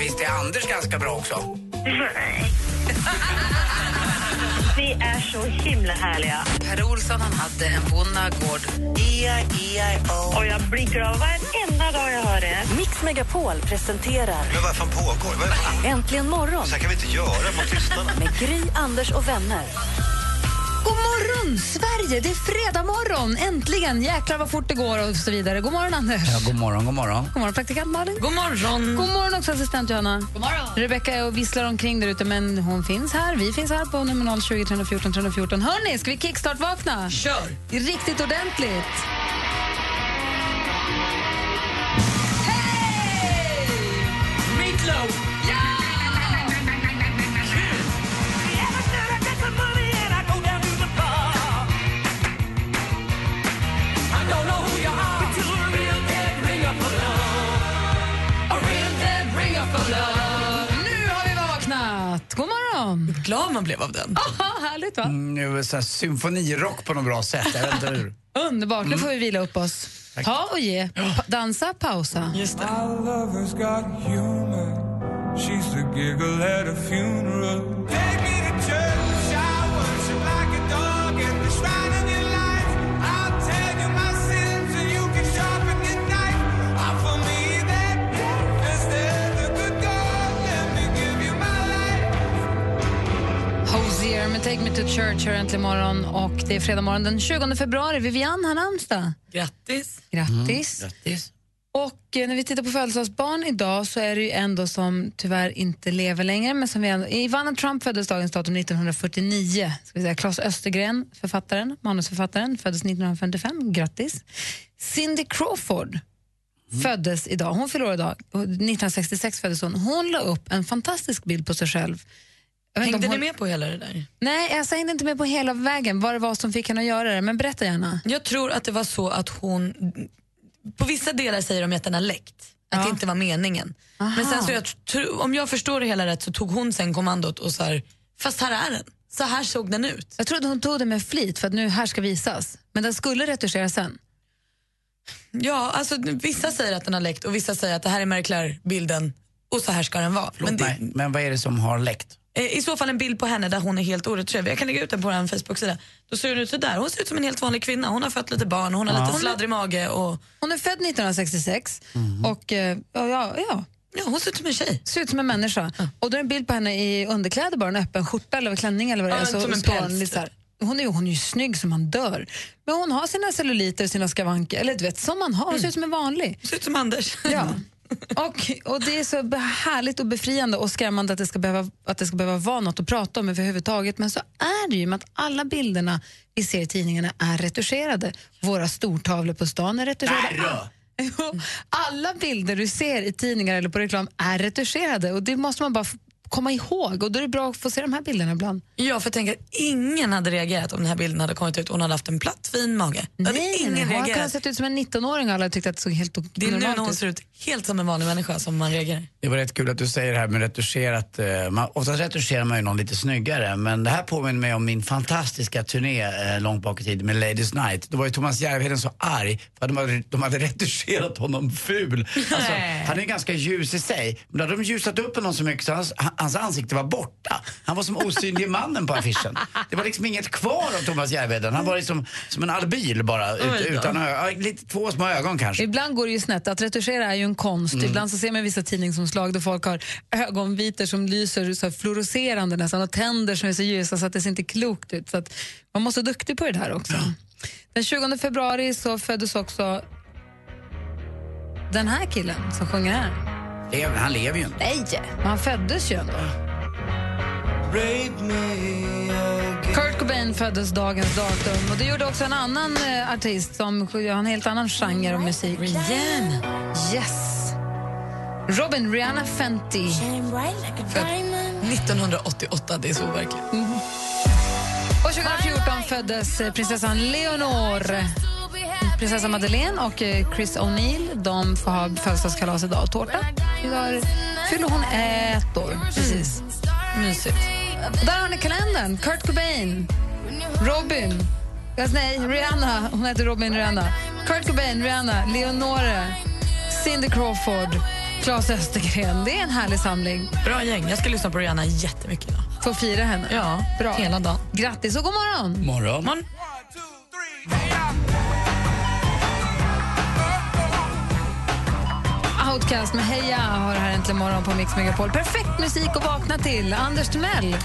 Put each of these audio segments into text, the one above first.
Det visste Anders ganska bra också. Ni är så himla härliga. Per Olsson han hade en bonnagård. E-I-E-I-O. Och jag blir glad varenda dag jag hör det. Mix Megapol presenterar Men vad fan pågår? Vad är det? Äntligen morgon Så här kan vi inte göra mot tystarna. med Gry, Anders och vänner. Morgon, Sverige! Det är fredag morgon. Äntligen! Jäklar vad fort det går och så vidare. God morgon, Anders. Ja, god morgon, god morgon. God morgon, praktikant Malin. God morgon! God morgon också, assistent Johanna. God morgon. Rebecka och visslar omkring där ute, men hon finns här. Vi finns här på nummer 020 314 314. Hörni, ska vi kickstart-vakna? Kör! Riktigt ordentligt. Morgon. Glad man blev av den. Aha, härligt, va? Mm, det var så här symfonirock på något bra sätt. Jag vet inte hur. Underbart. Nu får vi vila upp oss. Ta och ge. Pa- dansa, pausa. Just det. lover's got humor. She's the giggle at a funeral. Take Me To Church hör äntligen morgon och det är fredag morgon den 20 februari. Vivian har namnsdag. Grattis. Grattis. Grattis. Och eh, när vi tittar på födelsedagsbarn idag så är det ju en som tyvärr inte lever längre. Men som vi ändå, Ivana Trump föddes dagens datum 1949. Ska vi säga. Claes Östergren, författaren, manusförfattaren, föddes 1955. Grattis. Cindy Crawford föddes idag. Hon år idag. 1966 föddes hon. Hon la upp en fantastisk bild på sig själv. Hängde om ni med på hela det där? Nej, jag hängde inte med på hela vägen vad det var som fick henne att göra det. Men berätta gärna. Jag tror att det var så att hon... På vissa delar säger de att den har läckt. Att Ja. det inte var meningen. Aha. Men sen så jag, om jag förstår det hela rätt så tog hon sen kommandot och så här, fast här är den. Så här såg den ut. Jag trodde hon tog det med flit för att nu här ska visas. Men den skulle retuscheras sen. Ja, alltså vissa säger att den har läckt och vissa säger att det här är Marie-Claire-bilden och så här ska den vara. Men, Men det, men vad är det som har läckt? Eh, I så fall en bild på henne där hon är helt oretuscherad. Jag kan lägga ut den på vår Facebook-sida. Då ser hon ut så där. Hon ser ut som en helt vanlig kvinna. Hon har fött lite barn, hon har lite sladdrig mage och Hon är född 1966 och eh, ja, ja, ja, ja, hon ser ut som en tjej. ser ut som en människa. Och då är en bild på henne i underkläder bara, en öppen skjorta eller klänning eller vad det är. Ja, som en päls, hon typ. hon, är, hon är ju snygg som man dör. Men hon har sina celluliter, sina skavanker, eller du vet, som man har. Hon ser ut som en vanlig. Hon ser ut som Anders. Ja. Och, och Det är så härligt och befriande och skrämmande att det, ska behöva, att det ska behöva vara något att prata om överhuvudtaget. Men så är det ju med att alla bilderna vi ser i tidningarna är retuscherade. Våra stortavlor på stan är retuscherade. Alla bilder du ser i tidningar eller på reklam är retuscherade och det måste man bara komma ihåg. Och Då är det bra att få se de här bilderna ibland. Ja, för jag tänker att ingen hade reagerat om den här bilden hade kommit ut och hon hade haft en platt fin mage. Hade Nej, ingen hon har kunnat reagerat. se ut som en 19-åring och alla tyckte att det såg helt Det är nu när hon normalt ut. ser ut helt som en vanlig människa som man reagerar. Det var rätt kul att du säger det här med retuscherat. eh, Man, oftast retuscherar man ju någon lite snyggare, men det här påminner mig om min fantastiska turné eh, långt bak i tiden med Ladies Night. Då var ju Thomas Järvheden så arg för att de hade, de hade retuscherat honom ful. Alltså, han är ganska ljus i sig, men då hade de ljusat upp honom så mycket så hans, hans ansikte var borta. Han var som osynlig mannen på affischen. Det var liksom inget kvar av Thomas Järvheden. Han var liksom som en albyl bara, ut, utan ja, lite två små ögon kanske. Ibland går det ju snett. Att retuschera är ju en konst. Ibland så ser man vissa tidningsomslag där folk har ögonvitor som lyser så fluorescerande nästan och tänder som är så ljusa så att det ser inte klokt ut. Så att man måste vara duktig på det där också. Den 20 februari så föddes också den här killen som sjunger här. Lever- Han lever ju inte. Nej, men han föddes ju ändå. Kurt Cobain föddes dagens datum och det gjorde också en annan eh, artist som har en helt annan genre av musik. Rihanna. Yes! Robin Rihanna Fenty. Född 1988, det är så verkligen. Och 2014 föddes eh, prinsessan Leonor. Prinsessa Madeleine och eh, Chris O'Neill de får ha födelsedagskalas idag och tårta. Idag fyller hon ett år. Precis. Mysigt. Och där har ni kalendern. Kurt Cobain, Robin, nej, Rihanna. Hon heter Robin Rihanna. Kurt Cobain, Rihanna, Leonore, Cindy Crawford, Claes Östergren. Det är en härlig samling. Bra gäng. Jag ska lyssna på Rihanna jättemycket idag. Får fira henne. Ja, Bra. hela dagen. Grattis och god morgon! Morgon. Man, Outcast med Heja har här äntligen morgon på Mix Megapol. Perfekt musik att vakna till. Anders Timell.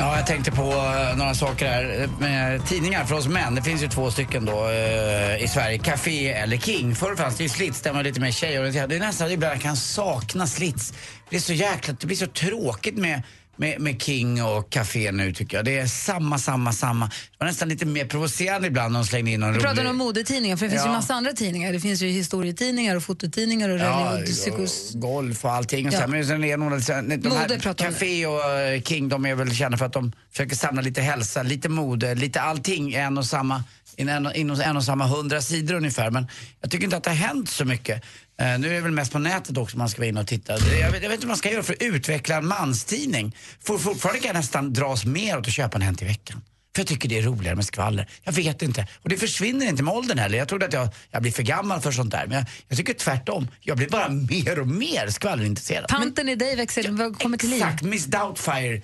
Ja, jag tänkte på eh, några saker här eh, med tidningar för oss män. Det finns ju två stycken då eh, i Sverige, Café eller King. Förr fanns det ju Slits där man var lite mer tjejorienterad. Det är nästan ibland jag kan sakna Slits. Det är så jäkla, det blir så tråkigt med med, med King och Café nu tycker jag. Det är samma, samma, samma. Det var nästan lite mer provocerande ibland när de slängde in någon Vi rolig... pratar om modetidningar, för det finns Ja. ju massa andra tidningar. Det finns ju historietidningar och fototidningar och Ja, religion, psykos... och golf och allting. Och Ja. så. Men sen är någon, de Mode här. Café och eh, King de är väl kända för att de försöker samla lite hälsa, lite mode, lite allting en och samma, inom en, en och samma hundra sidor ungefär. Men jag tycker inte att det har hänt så mycket. Uh, nu är det väl mest på nätet också man ska vara inne och titta. Jag vet, jag vet inte vad man ska göra för att utveckla en manstidning. Fortfarande kan jag nästan dras mer åt att köpa en Hänt i veckan. För jag tycker det är roligare med skvaller. Jag vet inte. Och det försvinner inte med åldern heller. Jag trodde att jag, jag blir för gammal för sånt där. Men jag, jag tycker tvärtom. Jag blir bara mer och mer skvallerintresserad. Tanten i dig växer, kommer till liv. Exakt, Miss Doubtfire.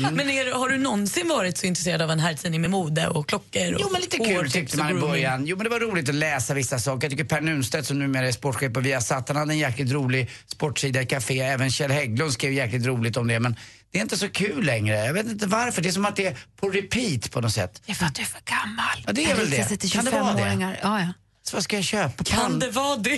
Men är, har du någonsin varit så intresserad av en herrtidning med mode och klockor? Och Jo men lite kul tyckte man i början. Jo men det var roligt att läsa vissa saker. Jag tycker Per Nunstedt som numera är sportchef på Viasat, han hade en jäkligt rolig sportsida i Café. Även Kjell Hägglund skrev jäkligt roligt om det. Men det är inte så kul längre. Jag vet inte varför. Det är som att det är på repeat på något sätt. Det är för att du är för gammal. Ja, det är väl det. Kan det vara det? 25-åringar. Ja, ja. Så vad ska jag köpa? Kan Pan- det vara det?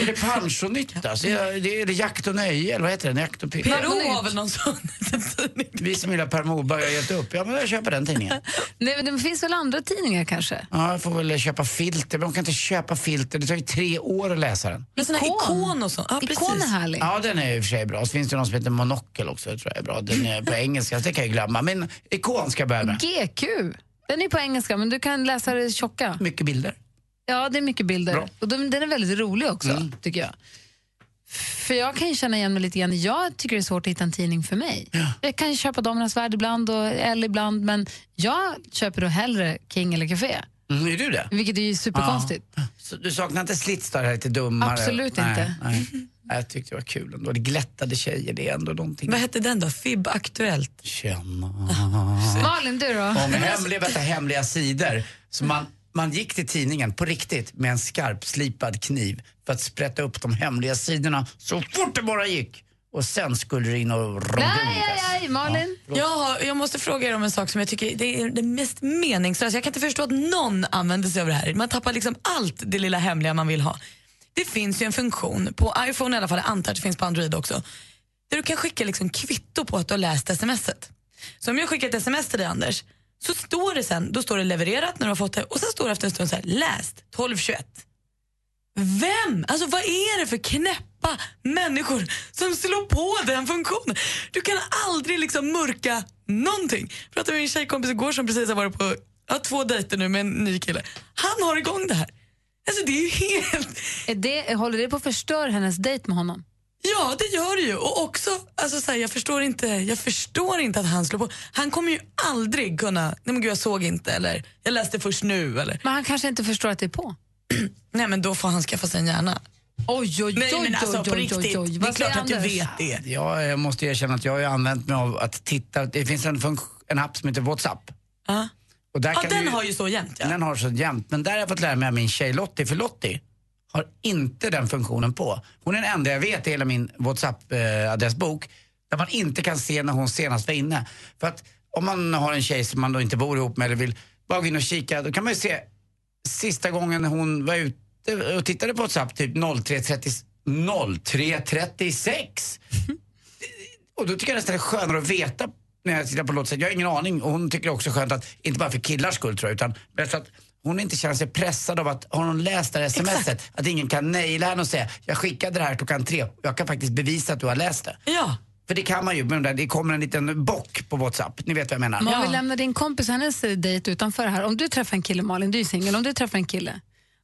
Är det Pancho-nytt alltså? Är det, är det Jakt och Nöje eller vad heter den? Jakt och PRO har väl någon sån tidning? Vi som gillar Per Morberg har gett upp. Ja men jag köper den tidningen. Nej, men det finns väl andra tidningar kanske? Ja, jag får väl köpa filter. Men de kan inte köpa filter. Det tar ju tre år att läsa den. Men såna Ikon. ikon och så. Ja, Ikon är härlig. Ja, den är i och för sig bra. Så finns det någon som heter Monocle också, tror jag är bra. Den är på engelska, så det kan jag glömma. Men ikon ska jag börja med. GQ. Den är på engelska, men du kan läsa det tjocka. Mycket bilder. Ja, det är mycket bilder. Bra. Och de, den är väldigt rolig också, Mm. tycker jag. För jag kan ju känna igen mig lite grann. Jag tycker det är svårt att hitta en tidning för mig. Jag kan ju köpa Damernas Värld ibland och Elle ibland, men jag köper då hellre King eller Café. Mm, är du det? Vilket är ju superkonstigt. Så du saknar inte Slits där, lite dummare? Absolut nej, inte. Nej. Nej, Jag tyckte det var kul ändå. Det glättade tjejer, det är ändå någonting. Vad hette den då? FIB Aktuellt? Känna. Malin, du då? Om hemliga, du, hemliga sidor. Så man, man gick till tidningen på riktigt med en skarp slipad kniv för att sprätta upp de hemliga sidorna så fort det bara gick. Och sen skulle det in och Nej, rondukas. aj, aj, Malin. Jag, har, jag måste fråga er om en sak som jag tycker det är det mest meningslösa. Jag kan inte förstå att någon använder sig av det här. Man tappar liksom allt det lilla hemliga man vill ha. Det finns ju en funktion, på iPhone i alla fall, jag antar att det finns på Android också, där du kan skicka liksom kvitto på att du har läst smset. Så om jag skickar ett sms till dig Anders, så står det sen, då står det levererat när du har fått det och sen står det efter en stund så här, läst 12.21. Vem? Alltså vad är det för knäppa människor som slår på den funktionen? Du kan aldrig liksom mörka någonting. Jag pratade med min tjejkompis igår som precis har varit på ja, två dejter nu med en ny kille. Han har igång det här. Alltså det är ju helt... Är det, håller det på att förstöra hennes dejt med honom? Ja, det gör det ju. Och också, alltså, så här, jag, förstår inte, jag förstår inte att han slår på. Han kommer ju aldrig kunna, nej men gud jag såg inte eller jag läste först nu eller. Men han kanske inte förstår att det är på. Nej men då får han skaffa sig en hjärna. Oj, oj, Nej men alltså på riktigt, det är klart att du vet det. Ja, jag måste erkänna att jag har ju använt mig av att titta. Det finns en, en app som heter WhatsApp. Ja. Och där Ja, kan den du, har ju så jämt ja. Den har så jämt. Men där har jag fått lära mig av min tjej Lottie, för Lottie har inte den funktionen på. Hon är den enda jag vet i hela min WhatsApp-adressbok där man inte kan se när hon senast var inne. För att om man har en tjej som man då inte bor ihop med eller vill bara gå in och kika, då kan man ju se sista gången hon var ute och tittade på WhatsApp, typ 03.36. 03.36. Och då tycker jag nästan det är skönare att veta när jag tittar på låt. Jag har ingen aning och hon tycker också skönt att, inte bara för killars skull tror jag, utan för att hon inte känner sig pressad av att, har hon läst det här smset, att ingen kan naila henne och säga jag skickade det här klockan tre och jag kan faktiskt bevisa att du har läst det. Ja. För det kan man ju, men det kommer en liten bock på WhatsApp, ni vet vad jag menar. Men om vi lämnar din kompis hennes dejt utanför här. Om du träffar en kille, Malin, du är singel, om du träffar en kille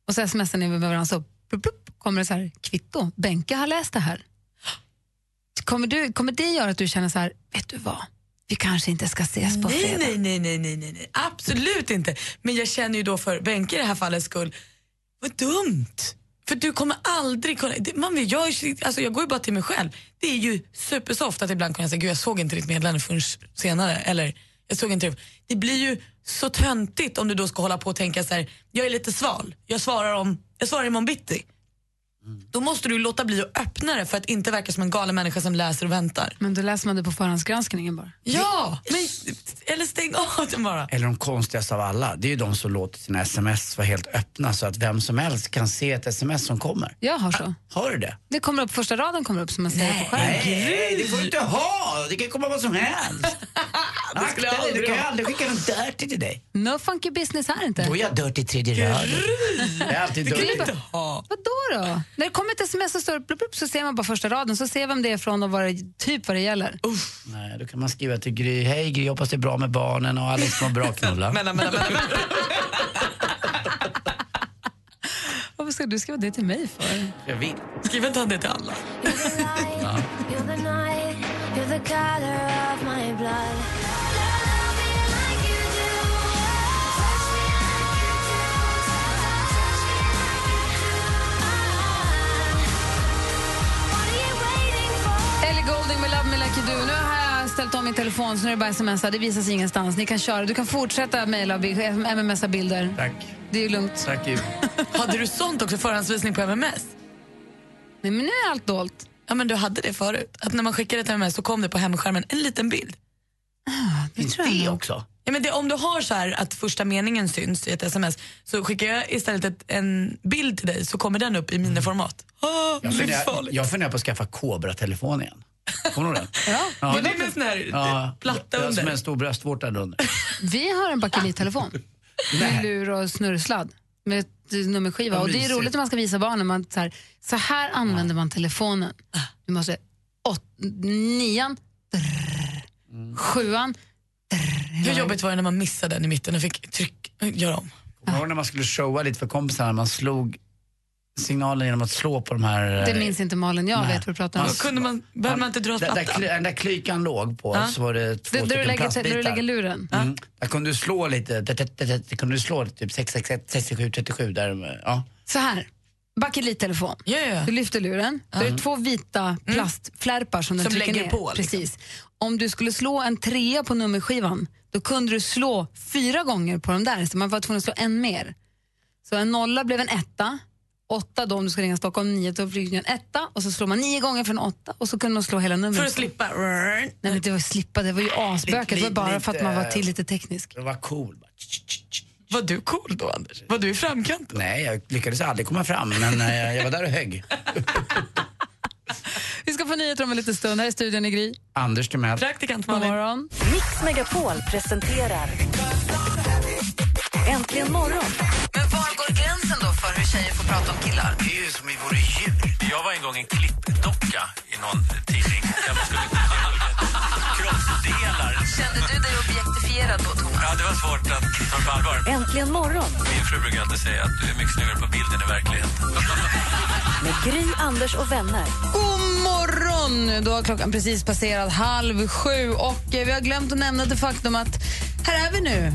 och så smsar ni med varandra så plupp, plupp, kommer det så här, kvitto, Benke har läst det här. Kommer, du, kommer det göra att du känner så här, vet du vad, vi kanske inte ska ses på Nej, fredag? nej, nej, nej, nej, nej, nej, absolut inte. Men jag känner ju då för Benke i det här fallet skull, vad dumt. För du kommer aldrig kunna, man vill, jag, alltså jag går ju bara till mig själv. Det är ju supersoft att ibland kunna säga, gud jag såg inte ditt meddelande förrän senare. Eller, jag såg inte det. Det blir ju så töntigt om du då ska hålla på och tänka så här, jag är lite sval, jag svarar, om, jag svarar imorgon bitti. Då måste du låta bli att öppna det för att inte verka som en galen människa som läser och väntar. Men då läser man det på förhandsgranskningen bara. Ja, men, eller stäng av den bara. Eller de konstigaste av alla, det är ju de som låter sina sms vara helt öppna så att vem som helst kan se ett sms som kommer. Jag har så. Har du det? Det kommer upp, första raden kommer upp som man säger på skärmen. Nej, det får du inte ha! Det kan komma vad som helst. Det skulle jag dig, du aldrig kan ju aldrig skicka något dirty till dig. No funky business här inte. Då är jag dirty i tredje raden. Jag är alltid Det dirty. inte ha. Vadå då? När det kommer ett sms så, står det plupp, plupp, så ser man bara första raden så ser vem det är från och vad det, typ vad det gäller. Nej, då kan man skriva till Gry. Hej Gry, hoppas det är bra med barnen och Alex mår bra knulla. Mellan, mellan, mellan. Varför ska du skriva det till mig för? Jag vill. Skriv inte han det till alla? Ellie Golding med Love Me Like You Do. Nu har jag ställt om min telefon så nu är det bara smsa. Det visas ingenstans. Ni kan köra. Du kan fortsätta mejla och mmsa bilder. Tack. Det är ju lugnt. Tack. Hade du sånt också, förhandsvisning på MMS? Nej, men nu är allt dolt. Ja, men du hade det förut. Att när man skickade ett MMS så kom det på hemskärmen en liten bild. Finns tror jag det också? Ja, men det, om du har så här att första meningen syns i ett sms så skickar jag istället ett, en bild till dig så kommer den upp i miniformat. Ah, Jag funderar, jag funderar på att skaffa Cobra-telefon igen. Kommer du ihåg den? Ja. Ja. Men det är med sån här Ja, platta har som under. en stor bröstvårta där under. Vi har en bakelittelefon med lur och snurrsladd med ett nummerskiva. Och det är roligt när man ska visa barnen. Man, så, här, så här använder man telefonen. Du måste... Åt, nian, drrr, sjuan, Hur jobbigt var det när man missade den i mitten och fick tryck, göra om? Kommer ihåg när man skulle showa lite för kompisarna? Man slog signalen genom att slå på de här... Det minns inte Malin, jag Nej. vet vad du pratar om. Kunde man, behövde man inte dra där, där, den där klykan låg på Ja. så var det två Det, där, du stycken lägger, plastbitar. där du lägger luren. Mm. Där kunde du slå lite, det, det, det kunde du slå typ 661, 67, 37 där. Ja. Så här, bakelittelefon. Ja, ja, ja. Du lyfter luren, då är det två vita plastflärpar som den Som trycker lägger ner. på, liksom. Precis. Om du skulle slå en trea på nummerskivan, då kunde du slå fyra gånger på de där, så man var tvungen att slå en mer. Så en nolla blev en etta, åtta då om du ska ringa Stockholm, nio då blir det en etta och så slår man nio gånger för en åtta och så kunde man slå hela numret. För att slippa. Nej men det var ju slippa, det var ju asbökigt, det var bara för att man var till lite teknisk. Det var cool. Var du cool då, Anders? Var du i framkant? då? Nej, jag lyckades aldrig komma fram, men eh, jag var där och högg. Vi ska få nyheter om en liten stund, här i studion i Gry. Anders Timell. Praktikant God Malin. morgon. Mix Megapol presenterar Äntligen morgon. Men var går gränsen då för hur tjejer får prata om killar? Det är ju som vi vore djur. Jag var en gång en klippdocka i någon tidning. Där man skulle kroppsdelar. Kände du dig objektifierad då, Thomas? Ja, det var svårt att ta på allvar. Äntligen morgon Min fru brukar alltid säga att du är mycket snyggare på bilden i verkligheten. med Gry, Anders och vänner. God morgon! Då har klockan precis passerat halv sju och eh, vi har glömt att nämna det faktum att här är vi nu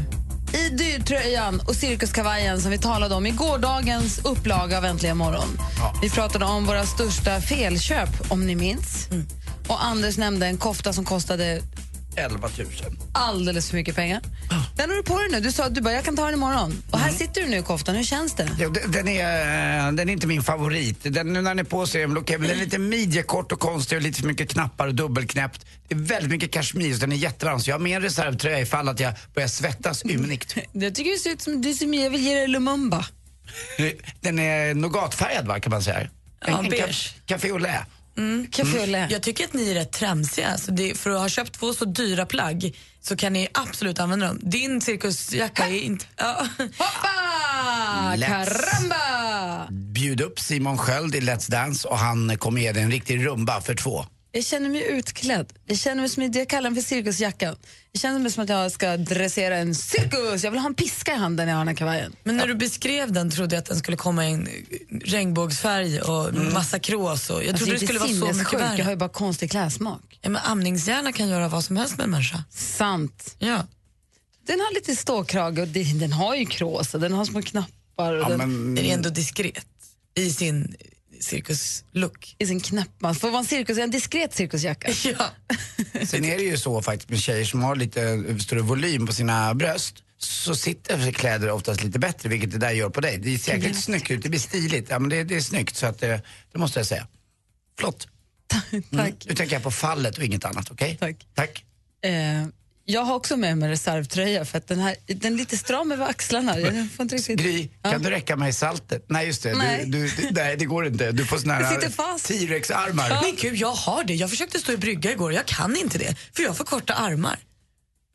i dyrtröjan och cirkuskavajen som vi talade om i gårdagens upplaga av Äntligen morgon. Vi pratade om våra största felköp, om ni minns. Och Anders nämnde en kofta som kostade 11 000. alldeles för mycket pengar. Den har du på dig nu. Du sa att du bara, jag kan ta den imorgon. Och här sitter du nu i koftan. Hur känns det? Ja, den- den, är, den är inte min favorit. Den, nu när den är på sig är den okej, men den är lite midjekort och konstig och lite för mycket knappar och dubbelknäppt. Det är väldigt mycket kashmir så den är jättevarm så jag har med en reservtröja ifall att jag börjar svettas ymnigt. Jag tycker det ser ut som, det ser, jag vill ge dig Lumumba. Den är nougatfärgad va, kan man säga. Ja, en beige. caf- café au lait. Au lait. Jag tycker att ni är rätt tramsiga. Alltså det, för att ha köpt två så dyra plagg så kan ni absolut använda dem. Din cirkusjacka är inte... Ja. Hoppa! Let's caramba! bjuda upp Simon Sköld i Let's Dance och han kommer ge dig en riktig rumba för två. Jag känner mig utklädd. Jag känner mig som, jag kallar den för cirkusjackan. Jag känner mig som att jag ska dressera en cirkus. Jag vill ha en piska i handen när jag har den här kavajen. Men när du beskrev den trodde jag att den skulle komma i en regnbågsfärg och massa krås. Och jag Alltså, trodde det skulle vara så mycket sinnessjuk. Jag har värre. ju bara konstig klädsmak. Ja, men amningshjärna kan göra vad som helst med en människa. Sant. Ja. Den har lite ståkrage och det- den har ju krås och den har små knappar. Och Ja, den, men, Den är ändå diskret i sin cirkuslook. I sin knappman. Får vara en, cirkus, en diskret cirkusjacka. Ja. sen är det ju så faktiskt med tjejer som har lite större volym på sina bröst så sitter kläder oftast lite bättre, vilket det där gör på dig. Det ser jäkligt snyggt ut, det blir stiligt. Ja, men det, det är snyggt, så att, det, det måste jag säga. Flott. Mm. Tack. Nu tänker jag på fallet och inget annat, okej? Tack. Tack. Eh, jag har också med mig reservtröja för att den, här, den är lite stram över axlarna. Jag får inte riktigt... Gry, kan du räcka mig saltet? Nej, just det. Nej. Du, du, du, nej, det går inte. Du får såna här sitter fast. T-rex-armar. Men gud, jag har det. Jag försökte stå i brygga igår jag kan inte det. För jag har för korta armar.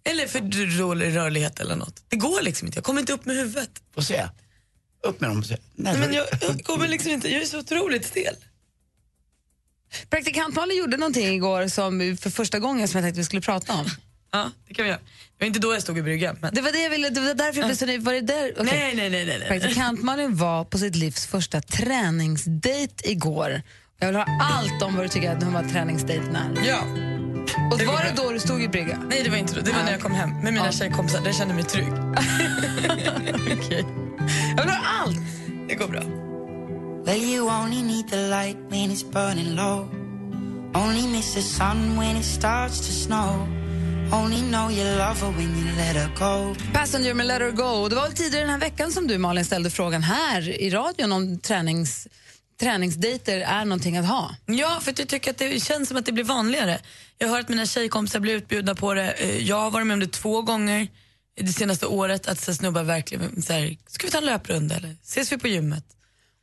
Eller för dålig rörlighet eller något. Det går liksom inte. Jag kommer inte upp med huvudet. Får se. Upp med dem. Nej, Men jag, jag kommer liksom inte. Jag är så otroligt stel. Praktikant Malin gjorde någonting igår som för första gången som jag tänkte vi skulle prata om. Ja, det kan vi göra. Det var inte då jag stod i bryggan. Men... Det var det jag ville, det var därför jag blev så. Var det där? Okej. Nej, nej, nej, nej. nej. Praktikant Malin var på sitt livs första träningsdate igår. Jag vill höra allt om vad du tycker att hon var träningsdejten är. Ja. Och det var det då du stod i brygga? Nej, det var inte då. Det var Nej. när jag kom hem med mina Ja. tjejkompisar. Där kände mig trygg. Okej. Jag vill höra allt! Det går bra. Well, you only need the light when it's burning low. Only miss the sun when it starts to snow. Only know you love her when you let her go. Passenger med Let her go. Det var väl tidigare den här veckan som du Malin ställde frågan här i radion om tränings, träningsdejter är någonting att ha. Ja, för jag tycker att det känns som att det blir vanligare. Jag har hört mina tjejkompisar bli utbjudna på det. Eh, Jag har varit med om det två gånger det senaste året. Att så snubbar verkligen så här, ska vi ta en löprunda eller ses vi på gymmet?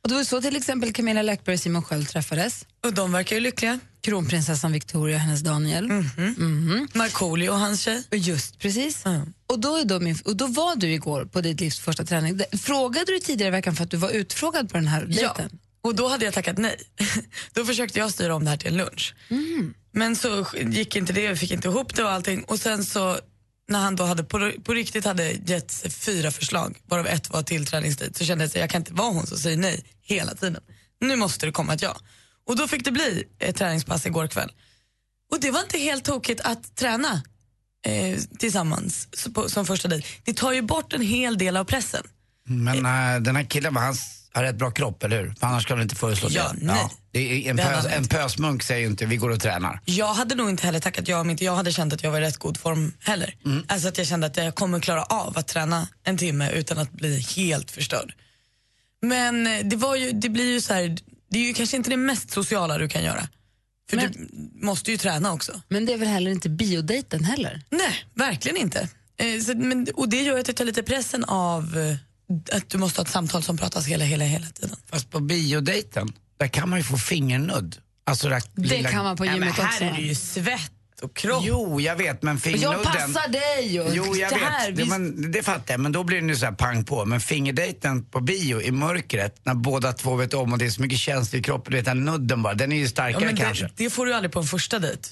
Och det var så till exempel Camilla Läckberg och Simon Sköld träffades. Och de verkar ju lyckliga. Kronprinsessan Victoria och hennes Daniel. Mhm. Markoolio och hans tjej. Just precis. Mm. Och, då är då min, och då var du igår på ditt livs första träning. Frågade du tidigare i veckan för att du var utfrågad på den här Ja, dejten? och då hade jag tackat nej. då försökte jag styra om det här till en lunch. Men så gick inte det, vi fick inte ihop det och allting. Och sen så när han då hade på, på riktigt hade gett fyra förslag, varav ett var tillträdningstid, så kände jag att jag kan inte vara hon som säger nej hela tiden. Nu måste det komma ett ja. Och då fick det bli ett träningspass igår kväll. Och det var inte helt tokigt att träna eh, tillsammans på, som första dejt. Det tar ju bort en hel del av pressen. Men eh, den här killen, var hans har rätt bra kropp, eller hur? För annars skulle han inte föreslå Ja, det. nej. Det är en, pös, en inte. pösmunk säger ju inte vi går och tränar. Jag hade nog inte heller tackat ja om inte jag hade känt att jag var i rätt god form heller. Alltså att jag kände att jag kommer klara av att träna en timme utan att bli helt förstörd. Men eh, det, var ju, det blir ju så här, det är ju kanske inte det mest sociala du kan göra. För Men- du måste ju träna också. Men det är väl heller inte biodejten heller? Nej, verkligen inte. Eh, så, men, och det gör att jag tar lite pressen av eh, att du måste ha ett samtal som pratas hela, hela, hela tiden. Fast på biodejten, där kan man ju få fingernudd. Alltså det, Det kan man på Ja, men gymmet här också. är det ju svett och kropp. Jo, jag vet, men fingernudden... jag passar dig! Och Jo, jag det vet. här, det, vi- men, det fattar jag, men då blir det ju så här pang på. Men fingerdejten på bio i mörkret, när båda två vet om och det är så mycket känslor i kroppen, du vet den nudden bara, den är ju Ja, starkare men kanske. det, det får du aldrig på en första dejt.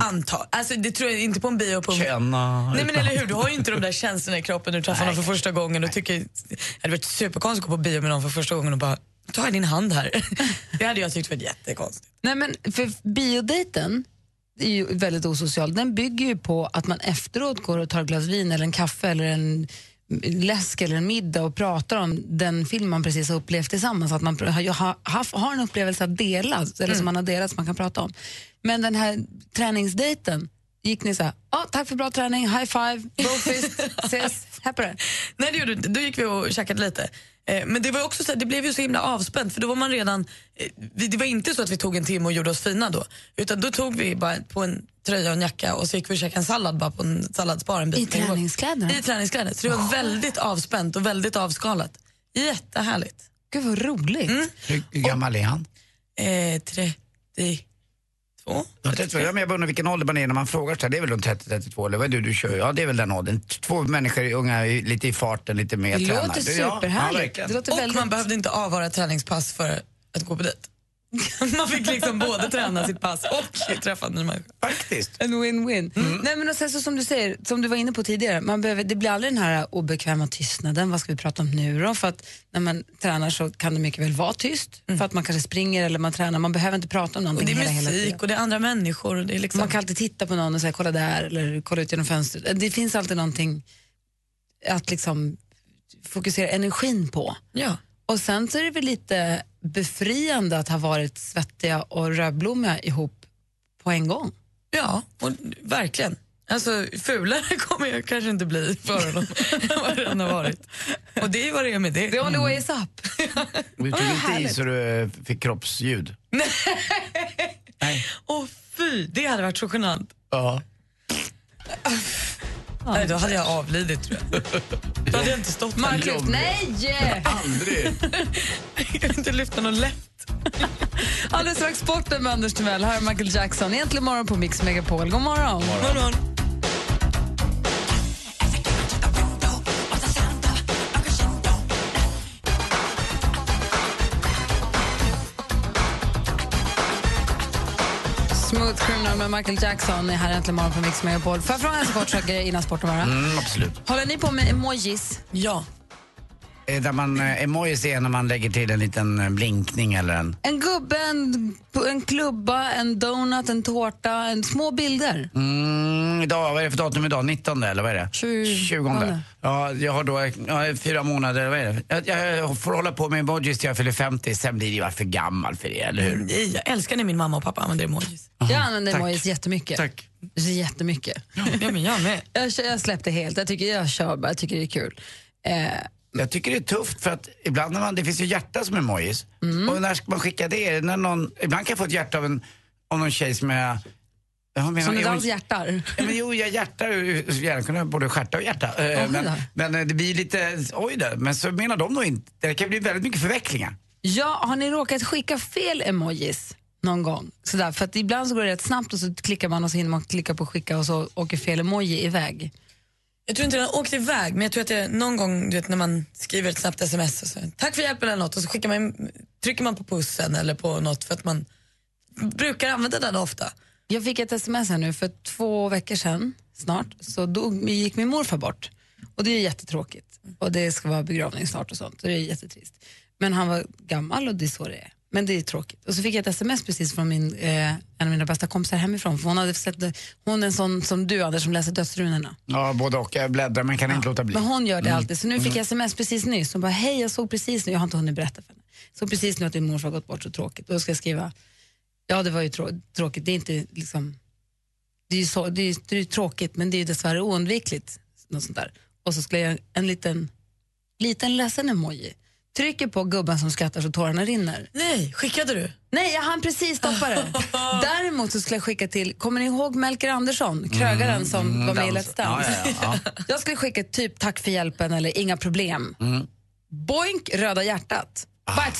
Anta. Alltså, det tror jag inte på en bio. På en... Känna... Nej men eller hur, du har ju inte de där känslorna i kroppen när du träffar någon för första gången och tycker, det hade varit superkonstigt att gå på bio med någon för första gången och bara, ta din hand här. Det hade jag tyckt varit jättekonstigt. Nej, men för biodejten är ju väldigt osocial. Den bygger ju på att man efteråt går och tar ett glas vin eller en kaffe eller en läsk eller en middag och pratar om den film man precis har upplevt tillsammans. Att man har, har, har, en upplevelse att dela, eller Mm. som man har delat som man kan prata om. Men den här träningsdejten, gick ni så här, ah, tack för bra träning, high five, brofist, ses, här på det. Nej det gjorde då gick vi och käkade lite. Eh, Men det var också så här, det blev ju så himla avspänt för då var man redan, eh, det var inte så att vi tog en timme och gjorde oss fina då. Utan då tog vi bara på en tröja och en jacka och så gick vi och käkade en sallad bara på en salladsbar en bit. I träningskläderna? I träningskläder. Så det var väldigt avspänt och väldigt avskalat. Jättehärligt. Gud vad roligt. Hur, hur gammal är han? Eh, 32. Ja, 32. Ja, men jag undrar vilken ålder man är när man frågar så här. Det är väl runt 30-32 eller vad är det du kör? Ja, det är väl den åldern. Två människor, unga, lite i farten, lite mer Det tränade. låter Ja, superhärligt. verkligen. Det låter och man behövde inte avvara träningspass för att gå på dejt. man fick liksom både träna sitt pass och träffa en ny människa. Faktiskt. En win-win. Nej, men och sen så som du säger, som du var inne på tidigare, man behöver, det blir aldrig den här obekväma tystnaden. Vad ska vi prata om nu då? För att när man tränar så kan det mycket väl vara tyst. För att man kanske springer eller man tränar. Man behöver inte prata om någonting det är hela, hela musik tiden. och det är andra människor. Det är liksom... Man kan alltid titta på någon och säga kolla där eller kolla ut genom fönstret. Det finns alltid någonting att liksom fokusera energin på. Ja. Och sen så är det väl lite befriande att ha varit svettiga och rödblommiga ihop på en gång. Ja, och verkligen. Alltså fulare kommer jag kanske inte bli för honom än vad redan har varit. Och det är vad det är med det. The only way is up. Du tog inte i så du eh, fick kroppsljud? Åh fy, det hade varit så genant. Ja. Nej, då hade jag avlidit tror jag. Då hade jag inte stått här. Marcus, nej! Aldrig. Jag kan inte lyfta någon lätt. Alldeles strax sporten med Anders Timell. Här är Michael Jackson. Egentligen morgon på Mix Megapol. God morgon. God morgon. Smooth Criminal med Michael Jackson är här äntligen morgon på Mix Megapol. Får jag fråga en kort sak innan sporten bara? Mm, absolut. Håller ni på med emojis? Ja. Eh, Där man, eh, emojis är när man lägger till en liten eh, blinkning eller en... En gubbe, en, en klubba, en donut, en tårta, en små bilder. Mm, idag, vad är det för datum idag? 19 eller vad är det? 20. Ja, jag har då ja, fyra månader, vad är det? Jag, jag får hålla på med emojis till jag fyller 50, sen blir det ju för gammal för det, eller hur? Nej, jag älskar när min mamma och pappa använder emojis. Jag använder tack. emojis jättemycket. Tack. Jättemycket. Ja, men jag med. Jag, kör- jag släppte helt. Jag tycker jag kör bara. Jag tycker det är kul. Eh, Jag tycker det är tufft för att ibland när man, det finns ju hjärta som emojis. Mm. Och när ska man skicka det? Är det När någon, ibland kan jag få ett hjärta av en, av någon tjej som jag... jag menar, som du hjärtar. Ja, men jo, jag hjärtar ha både stjärta och hjärta. Eh, men, då. men eh, det blir lite, oj då, men så menar de nog inte, det kan bli väldigt mycket förvecklingar. Ja, har ni råkat skicka fel emojis någon gång? Sådär, för att ibland så går det rätt snabbt och så klickar man och så hinner man klicka på skicka och så åker fel emoji iväg. Jag tror inte den har åkt iväg, men jag tror att det är någon gång du vet, när man skriver ett snabbt sms och så, tack för hjälpen eller något och så skickar man, trycker man på pussen eller på något för att man brukar använda den ofta. Jag fick ett sms här nu för två veckor sedan snart så dog, gick min morfar bort. Och det är jättetråkigt. Och det ska vara begravning snart och sånt. Så det är jättetrist. Men han var gammal och det är så det är. Men det är tråkigt. Och så fick jag ett sms precis från min, eh, en av mina bästa kompisar hemifrån. För hon, hade sett, hon är en sån som du Anders som läser dödsrunorna. Ja, både och. Jag bläddrar men kan inte låta bli. Men hon gör det Mm. alltid. Så nu fick jag sms precis nyss. Hon bara, hej jag såg precis nu, jag har inte hunnit berätta för henne. Så precis nu att din morfar har gått bort, så tråkigt. Då ska jag skriva, ja det var ju trå- tråkigt. Det är inte liksom, det är ju så, det är, det är tråkigt men det är ju dessvärre oundvikligt. Något sånt där. Och så skulle jag göra en liten, liten ledsen emoji. Trycker på gubben som skrattar så tårarna rinner. Nej, skickade du? Nej, jag hann precis stoppa det. Däremot så skulle jag skicka till, kommer ni ihåg Melker Andersson, krögaren som mm, var med i dans. Let's Dance? Ja, ja, ja. Jag skulle skicka typ tack för hjälpen eller inga problem. Mm. Boink, röda hjärtat. Bara ett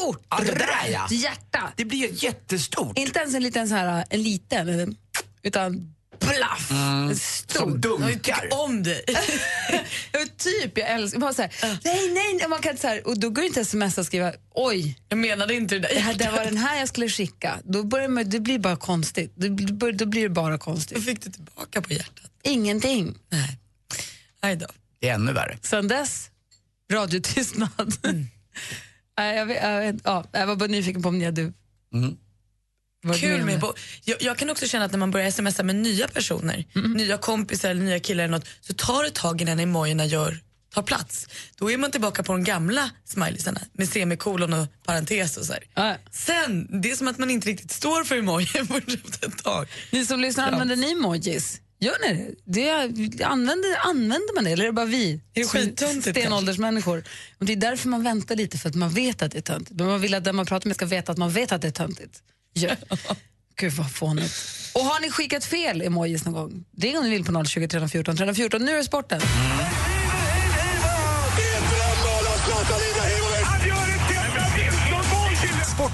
stort Ja, det där, ja. hjärta. Det blir ju jättestort. Inte ens en liten så här, en liten, eller- utan blaff. Stor. Som Jag dunkar. tycker om dig. Typ, jag älskar bara så här, nej, nej, nej, man kan inte så här, och då går det inte sms och skriva, oj, Jag menade inte det där. det, här, det var den här jag skulle skicka. Då börjar man, det blir bara konstigt. Det, blir- då blir det bara Vad konstigt. fick du tillbaka på hjärtat? Ingenting. Nej. Nej då. Det är ännu värre. Sen dess, radiotystnad. Nej, jag, vet, jag, vet, ja, jag var bara nyfiken på om ni hade varit Kul med det. bo- jag, jag kan också känna att när man börjar smsa med nya personer, nya kompisar eller nya killar eller något, så tar det ett tag innan emojierna gör, tar plats. Då är man tillbaka på de gamla smileysarna med semikolon och parentes och så här. Ja. Sen, det är som att man inte riktigt står för emojin efter ett tag. Ni som lyssnar, använder ni emojis? Gör ni det? det är, använder, använder man det eller är det bara vi? Är det skittöntigt Stenåldersmänniskor. Och det är därför man väntar lite, för att man vet att det är töntigt. Men man vill att den man pratar med ska veta att man vet att det är töntigt. Ja. Gud vad fånigt. Och har ni skickat fel emojis någon gång? Det är om ni vill på 020 314 314. Nu är det sporten. Sporten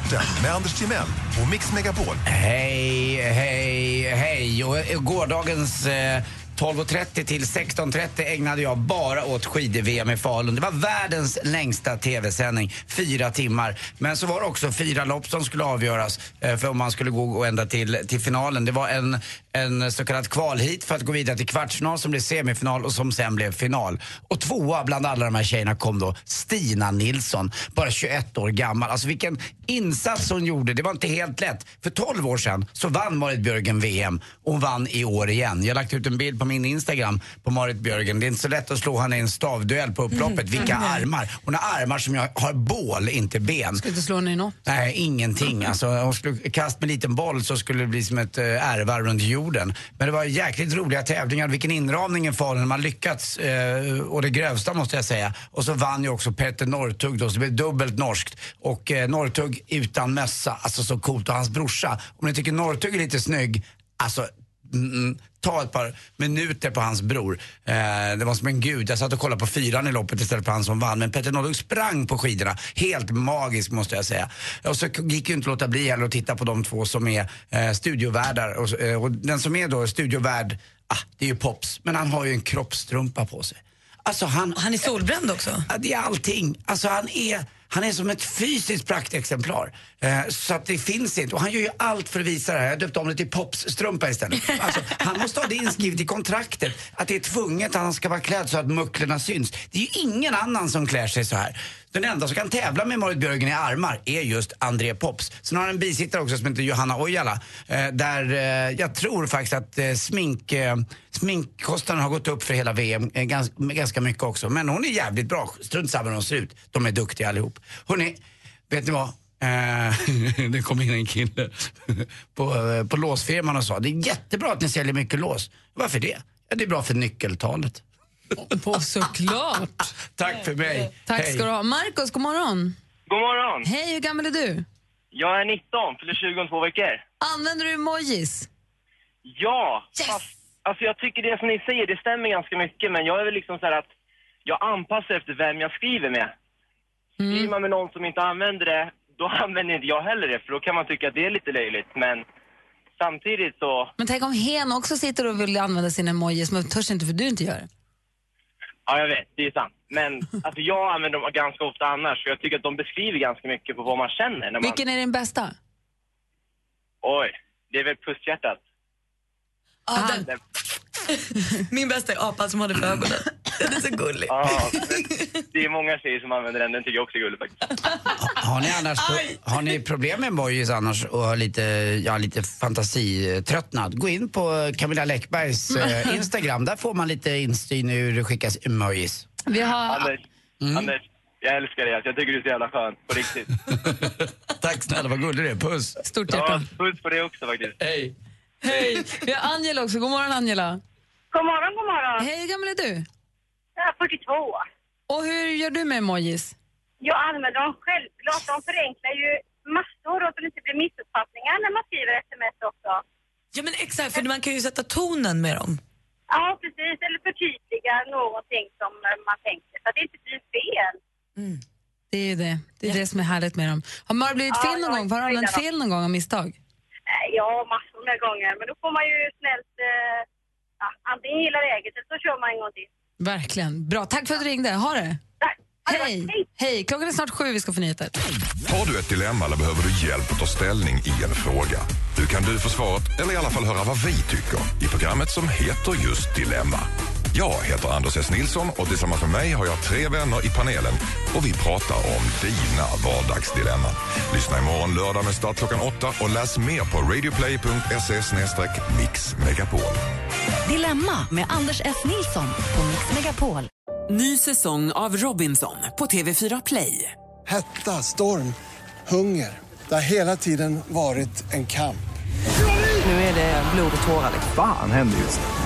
Sporten med Anders Timell och Mix Megapol. Hej, hej, hej. Och eh, gårdagens eh, 12.30 till 16.30 ägnade jag bara åt skid-VM i Falun. Det var världens längsta tv-sändning, fyra timmar. Men så var det också fyra lopp som skulle avgöras eh, för om man skulle gå ända till, till finalen. Det var en, en så kallad kvalhit för att gå vidare till kvartsfinal som blev semifinal och som sen blev final. Och tvåa bland alla de här tjejerna kom då Stina Nilsson, bara 21 år gammal. Alltså vilken insats hon gjorde, det var inte helt lätt. För 12 år sedan så vann Marit Björgen VM och hon vann i år igen. Jag har lagt ut en bild på min Instagram på Marit Björgen. Det är inte så lätt att slå henne i en stavduell på upploppet. Vilka armar! Hon har armar som jag har bål, inte ben. Ska inte slå henne i något. Nej, ingenting. Alltså, hon skulle kast med liten boll så skulle det bli som ett äh, ärvar runt jorden. Men det var jäkligt roliga tävlingar. Vilken inramning i Falun. Man lyckats eh, och det grövsta måste jag säga. Och så vann ju också Petter Northug då, så det blev dubbelt norskt. Och eh, Northug utan mössa, alltså så coolt. Och hans brorsa, om ni tycker Northug är lite snygg, alltså Mm, ta ett par minuter på hans bror. Eh, det var som en gud. Jag satt och kollade på fyran i loppet istället för han som vann. Men Petter Northug sprang på skidorna. Helt magisk måste jag säga. Och så gick ju inte låta bli heller att titta på de två som är eh, studiovärdar. Och, eh, och den som är då studiovärd, ah, det är ju Pops. Men han har ju en kroppstrumpa på sig. Alltså han, Han är solbränd också. Det är allting. Alltså han är, han är som ett fysiskt praktexemplar. Eh, så att det finns inte. Och han gör ju allt för att visa det här. Jag döpte om det till popsstrumpa istället. Alltså, han måste ha det inskrivet i kontraktet. Att det är tvunget att han ska vara klädd så att mucklerna syns. Det är ju ingen annan som klär sig så här. Den enda som kan tävla med Marit Björgen i armar är just André Pops. Sen har han en bisittare också som heter Johanna Ojala. Eh, där eh, jag tror faktiskt att eh, smink, eh, sminkkostnaden har gått upp för hela VM eh, gans, ganska mycket också. Men hon är jävligt bra. Strunt samma hur hon ser ut. De är duktiga allihop. Hörrni, vet ni vad? Eh, det kom in en kille på, eh, på låsfirman och sa det är jättebra att ni säljer mycket lås. Varför det? Ja, det är bra för nyckeltalet. På såklart. Tack för mig. Tack Hej. ska du ha. Markus, god morgon. God morgon. Hej, hur gammal är du? Jag är 19, fyller 20 om två veckor. Använder du emojis? Ja! Fast, alltså jag tycker det som ni säger, det stämmer ganska mycket, men jag är väl liksom så här att jag anpassar efter vem jag skriver med. Skriver man med någon som inte använder det, då använder inte jag heller det, för då kan man tycka att det är lite löjligt, men samtidigt så... Men tänk om hen också sitter och vill använda sina emojis, men törs inte för du inte gör det. Ja, jag vet, det är sant. Men alltså jag använder dem ganska ofta annars, för jag tycker att de beskriver ganska mycket på vad man känner. När man... Vilken är din bästa? Oj, det är väl pusshjärtat. Ah, den. Min bästa är apan som har det för ögonen. Den är så gullig. Ja, men det är många tjejer som använder den, den tycker jag också är gullig faktiskt. Har ni, annars, har ni problem med emojis annars och har lite, ja, lite fantasitröttnad? Gå in på Camilla Läckbergs eh, Instagram. Där får man lite insyn i hur det skickas emojis. Vi har... Anders, Mm. Anders, jag älskar dig. Jag tycker du är så jävla skön, på riktigt. Tack snälla, vad gullig du är. Puss. Stort Ja, hjärta. puss på dig också faktiskt. Hej. Hej! Vi har Angela också. God morgon, Angela. God morgon, god morgon. Hej, hur gammal är du? Jag är 42. Och hur gör du med emojis? Jag använder dem självklart. De förenklar ju massor och så det inte blir missuppfattningar när man skriver sms också. Ja men exakt, för man kan ju sätta tonen med dem. Ja, precis. Eller förtydliga någonting som man tänker så att det inte blir fel. Det är ju det. Det är det som är härligt med dem. Har Mara blivit Ja, fel någon gång? Har du använt gillar fel någon gång av misstag? Ja, massor med gånger. Men då får man ju snällt eh, ja, antingen gilla läget eller så kör man en gång till. Verkligen. Bra. Tack för att du ringde. Ha det. Hej. Hej. Klockan är snart sju. Vi ska få nyheter. Har du ett dilemma eller behöver du hjälp att ta ställning i en fråga? Nu kan du få svaret, eller i alla fall höra vad vi tycker i programmet som heter just Dilemma. Jag heter Anders S. Nilsson och tillsammans med mig har jag tre vänner i panelen och vi pratar om dina vardagsdilemman. Lyssna imorgon lördag med start klockan åtta och läs mer på radioplay.se mixmegapol. Dilemma med Anders S. Nilsson på Mix Megapol. Ny säsong av Robinson på TV4 Play. Hetta, storm, hunger. Det har hela tiden varit en kamp. Nu är det blod och tårar. liksom. Fan händer just nu.